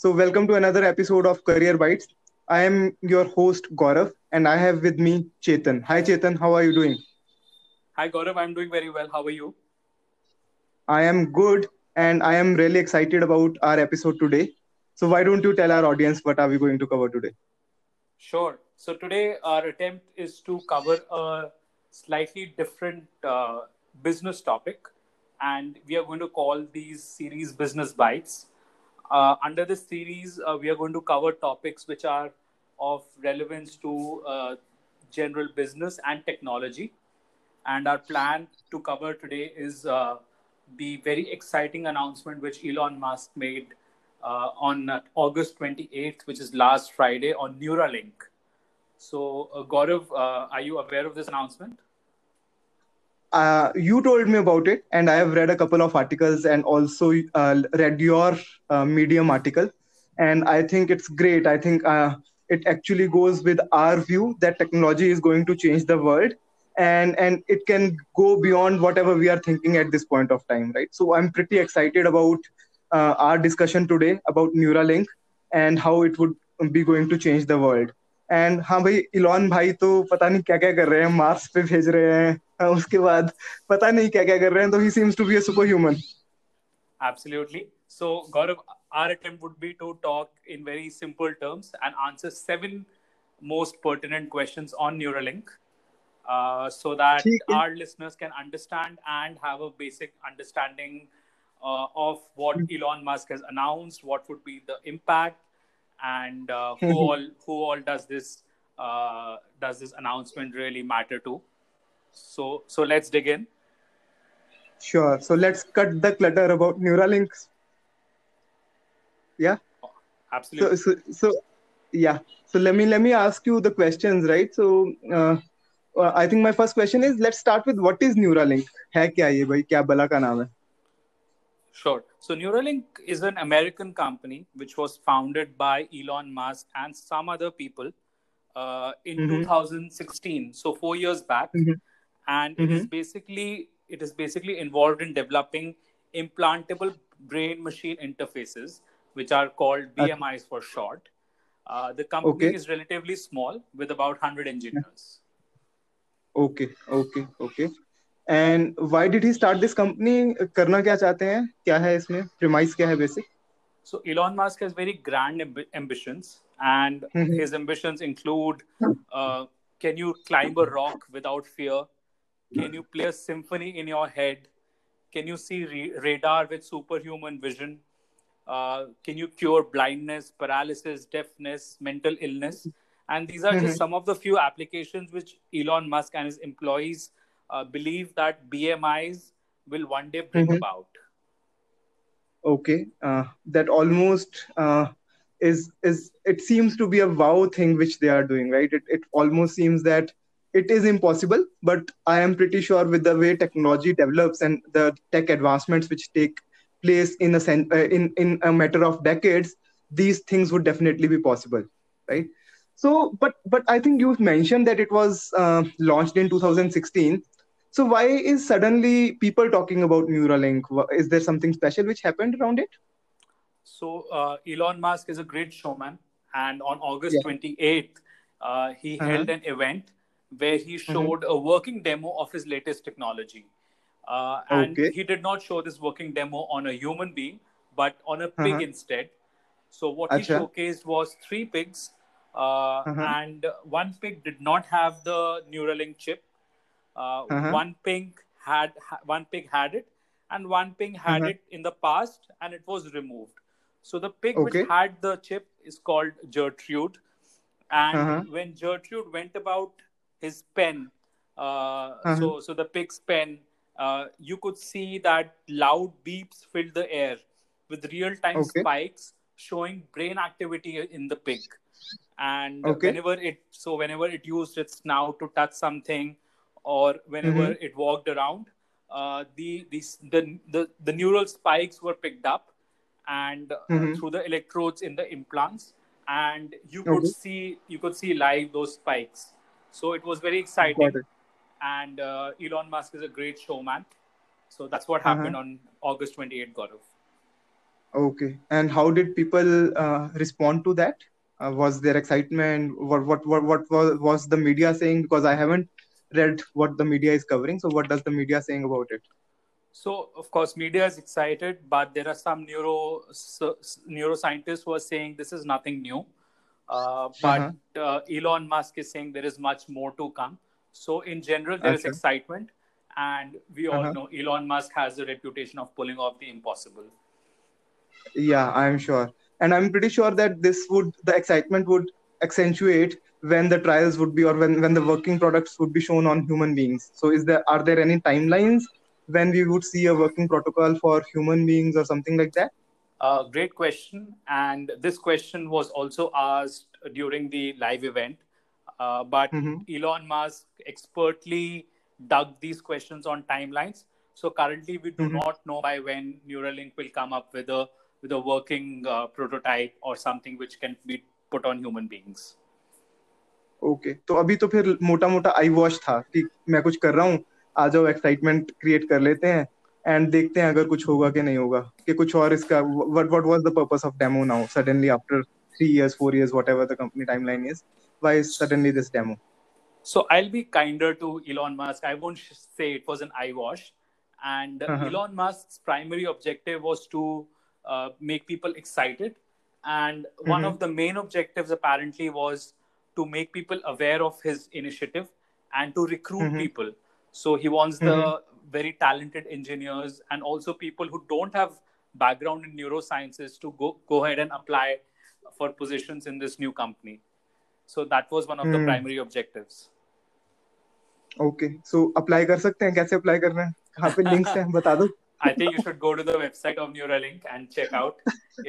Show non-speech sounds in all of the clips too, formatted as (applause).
So, welcome to another episode of Career Bites. I am your host, Gaurav, and I have with me Chetan. Hi, Chetan. How are you doing? Hi, Gaurav. I'm doing very well. How are you? I am good, and I am really excited about our episode today. So, why don't you tell our audience what are we going to cover today? Sure. So, today our attempt is to cover a slightly different uh, business topic, and we are going to call these series Business Bites uh, under this series, uh, we are going to cover topics which are of relevance to uh, general business and technology. And our plan to cover today is uh, the very exciting announcement which Elon Musk made uh, on August 28th, which is last Friday, on Neuralink. So, uh, Gaurav, are you aware of this announcement? uh, you told me about it and i have read a couple of articles and also uh, read your uh, medium article and i think it's great i think uh, it actually goes with our view that technology is going to change the world and and it can go beyond whatever we are thinking at this point of time right so i'm pretty excited about uh, our discussion today about neuralink and how it would be going to change the world and हाँ भाई Elon भाई तो पता नहीं क्या क्या कर रहे हैं मार्स पे भेज रहे हैं उसके बाद पता नहीं क्या क्या कर रहे हैं तो ही seems to be a super human Absolutely. So, Gaurav, our attempt would be to talk in very simple terms and answer seven most pertinent questions on Neuralink uh, so that our listeners can understand and have a basic understanding uh, of what Elon Musk has announced, what would be the impact, and uh, (laughs) who all who all does this uh, does this announcement really matter to So so let's dig in. Sure. So let's cut the clutter about neuralinks yeah? Absolutely. So, so, so yeah. So let me let me ask you the questions right? So uh, i think my first question is let's start with what is neuralink? Kya ye bhai? Kya bala ka naam hai? Sure. So Neuralink is an American company which was founded by Elon Musk and some other people uh, in mm-hmm. 2016. So four years back, mm-hmm and mm-hmm. it is mm-hmm. basically it is basically involved in developing implantable brain-machine interfaces, which are called BMIs for short. Uh, the company okay. is relatively small with about 100 engineers. Okay, okay, okay. And why did he start this company करना क्या चाहते हैं क्या है इसमें premise क्या है basic So Elon Musk has very grand amb- ambitions, and mm-hmm. his ambitions include: uh, Can you climb a rock without fear? Can you play a symphony in your head? Can you see re- radar with superhuman vision? Uh, can you cure blindness, paralysis, deafness, mental illness? And these are mm-hmm. just some of the few applications which Elon Musk and his employees uh, believe that BMIs will one day bring mm-hmm. about. Okay, uh, that almost uh, is is it seems to be a wow thing which they are doing, right? It it almost seems that it is impossible, but I am pretty sure with the way technology develops and the tech advancements which take place in a sen- uh, in in a matter of decades, these things would definitely be possible, right? So, but but I think you mentioned that it was uh, launched in 2016 so why is suddenly people talking about Neuralink? Is there something special which happened around it? So uh, Elon Musk is a great showman, and on August yeah. 28th, uh, he uh-huh. held an event where he mm-hmm. showed uh-huh. a working demo of his latest technology. Uh, and okay. he did not show this working demo on a human being, but on a pig uh-huh. instead. So what Achha. he showcased was three pigs, uh, uh-huh. and one pig did not have the Neuralink chip, uh, uh-huh. One pig had one pig had it, and one pig had uh-huh. it in the past, and it was removed. So the pig okay. which had the chip is called Gertrude, and uh-huh. when Gertrude went about his pen, uh, uh-huh. so so the pig's pen, uh, you could see that loud beeps filled the air with real-time okay. spikes showing brain activity in the pig and okay. whenever it so whenever it used its snout to touch something or whenever mm-hmm. it walked around, uh, the, the, the, the, the neural spikes were picked up and uh, mm-hmm. through the electrodes in the implants and you could okay. see you could see live those spikes so it was very exciting and uh, elon musk is a great showman so that's what uh-huh. happened on august 28th gaurav Okay. And how did people uh, respond to that? Uh, was there excitement? What, what what what was, was the media saying? Because I haven't read what the media is covering. So what does the media saying about it? So of course, media is excited, but there are some neuro so, neuroscientists who are saying this is nothing new. Uh, but uh-huh. uh, Elon Musk is saying there is much more to come. So in general, there okay. is excitement, and we all uh-huh. know Elon Musk has a reputation of pulling off the impossible. Yeah, I'm sure, and I'm pretty sure that this would the excitement would accentuate when the trials would be or when, when the working products would be shown on human beings so is there are there any timelines when we would see a working protocol for human beings or something like that uh, great question and this question was also asked during the live event uh, but mm-hmm. elon musk expertly dug these questions on timelines so currently we do mm-hmm. not know by when neuralink will come up with a with a working uh, prototype or something which can be put on human beings okay okay. तो अभी तो फिर मोटा मोटा आई wash था कि मैं कुछ कर रहा हूँ आ जाओ एक्साइटमेंट क्रिएट कर लेते हैं एंड देखते हैं अगर कुछ होगा कि नहीं होगा कि कुछ और इसका what what was the purpose of demo now suddenly after 3 years 4 years whatever the company timeline is why is suddenly this demo so i'll be kinder to elon musk i won't say it was an eye wash and uh-huh. elon musk's primary objective was to uh, make people excited and mm-hmm. one of the main objectives apparently was to make people aware of his initiative and to recruit mm-hmm. people. So he wants mm-hmm. the very talented engineers and also people who don't have background in neurosciences to go go ahead and apply for positions in this new company. So that was one of mm. the primary objectives. Okay, so apply कर सकते हैं कैसे apply करना है कहाँ पे links हैं बता दो (laughs) I think you should go to the website of Neuralink and check out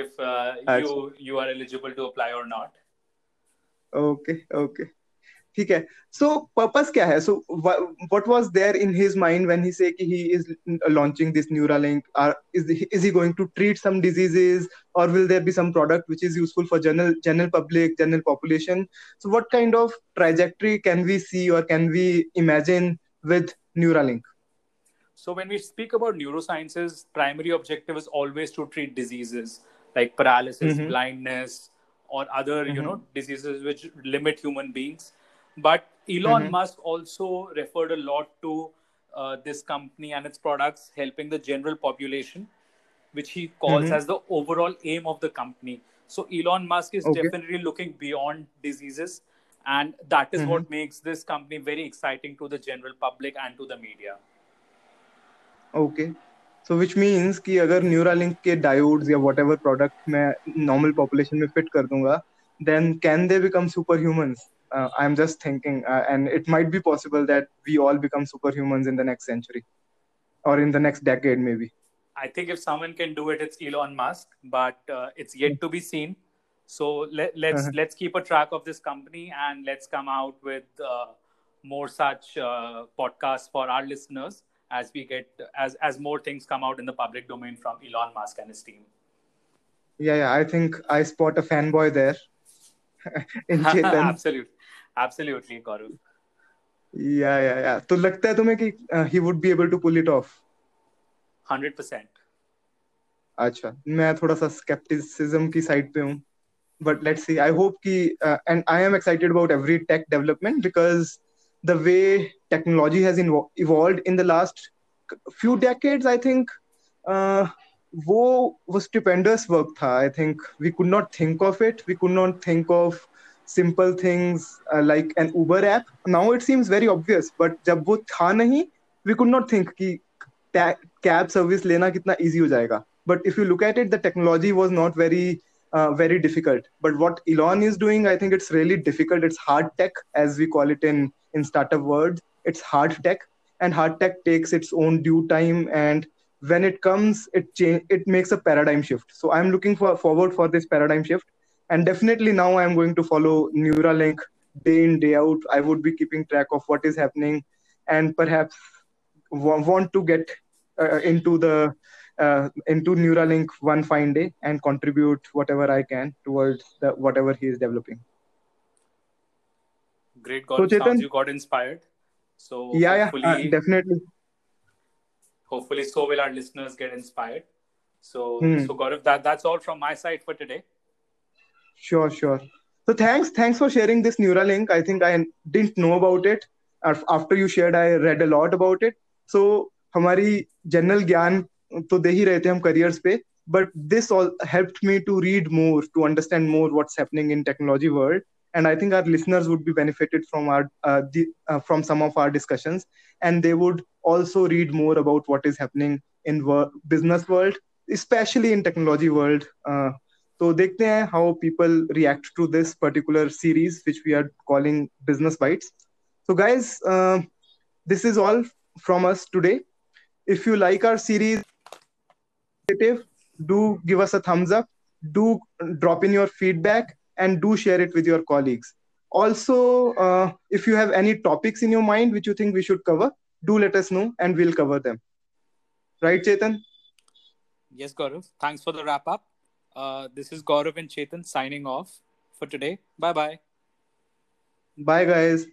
if uh, you you are eligible to apply or not. Okay okay ठीक है सो पर्पस क्या है so what was there in his mind when he say कि he is launching this Neuralink is is he going to treat some diseases or will there be some product which is useful for general general public general population so what kind of trajectory can we see or can we imagine with neuralink so when we speak about neurosciences primary objective is always to treat diseases like paralysis mm-hmm. blindness or other mm-hmm. you know diseases which limit human beings but elon mm-hmm. musk also referred a lot to uh, this company and its products helping the general population which he calls mm-hmm. as the overall aim of the company so elon musk is okay. definitely looking beyond diseases and that is what mm-hmm. makes this company very exciting to the general public and to the media okay so which means कि अगर Neuralink के diodes या what ever product मैं normal population में fit कर दूंगा then can they become super humans uh, i'm just thinking uh, and it might be possible that we all become superhumans in the next century or in the next decade maybe. I think if someone can do it it's elon musk but uh, it's yet to be seen. So let, us let's, uh-huh. let's keep a track of this company and let's come out with uh, more such uh, podcasts for our listeners as we get as as more things come out in the public domain from elon musk and his team. Yeah yeah i think i spot a fanboy there (laughs) in (laughs) absolutely absolutely Gaurav yeah yeah yeah तो लगता है तुम्हें कि he would be able to pull it off 100% अच्छा मैं थोड़ा सा scepticism की साइड पे हूँ but let's see I hope कि and I am excited about every tech development because the way technology has evolved in the last few decades I think वो वो स्टिपेंडस वर्क था I think we could not think of it we could not think of simple things uh, like an Uber app. Now it seems very obvious, but jab wo tha nahi, we could not think ki cab service lena kitna easy ho jayega. But if you look at it, the technology was not very uh, very difficult. But what Elon is doing, I think it's really difficult. It's hard tech, as we call it in in startup world it's hard tech and hard tech takes its own due time and when it comes it change it makes a paradigm shift so i'm looking for forward for this paradigm shift and definitely now i'm going to follow neuralink day in day out i would be keeping track of what is happening and perhaps want to get uh, into the uh, into neuralink one fine day and contribute whatever i can towards the whatever he is developing great God, so, Chetan, you got inspired. So yeah, yeah, uh, definitely. Hopefully, so will our listeners get inspired. So, hmm. so Gaurav, that that's all from my side for today. Sure, sure. So thanks, thanks for sharing this Neuralink. I think I didn't know about it. After you shared, I read a lot about it. So हमारी general ज्ञान तो दे ही रहे थे हम but this all helped me to read more, to understand more what's happening in technology world. and i think our listeners would be benefited from our uh, uh, from some of our discussions and they would also read more about what is happening in wor- business world especially in technology world uh, तो देखते हैं how people react to this particular series which we are calling business bites so guys uh, this is all from us today if you like our series do give us a thumbs up do drop in your feedback and do share it with your colleagues also uh, if you have any topics in your mind which you think we should cover do let us know and we'll cover them right chetan yes gaurav thanks for the wrap up uh, this is Gaurav and Chetan signing off for today. Bye bye. Bye, guys.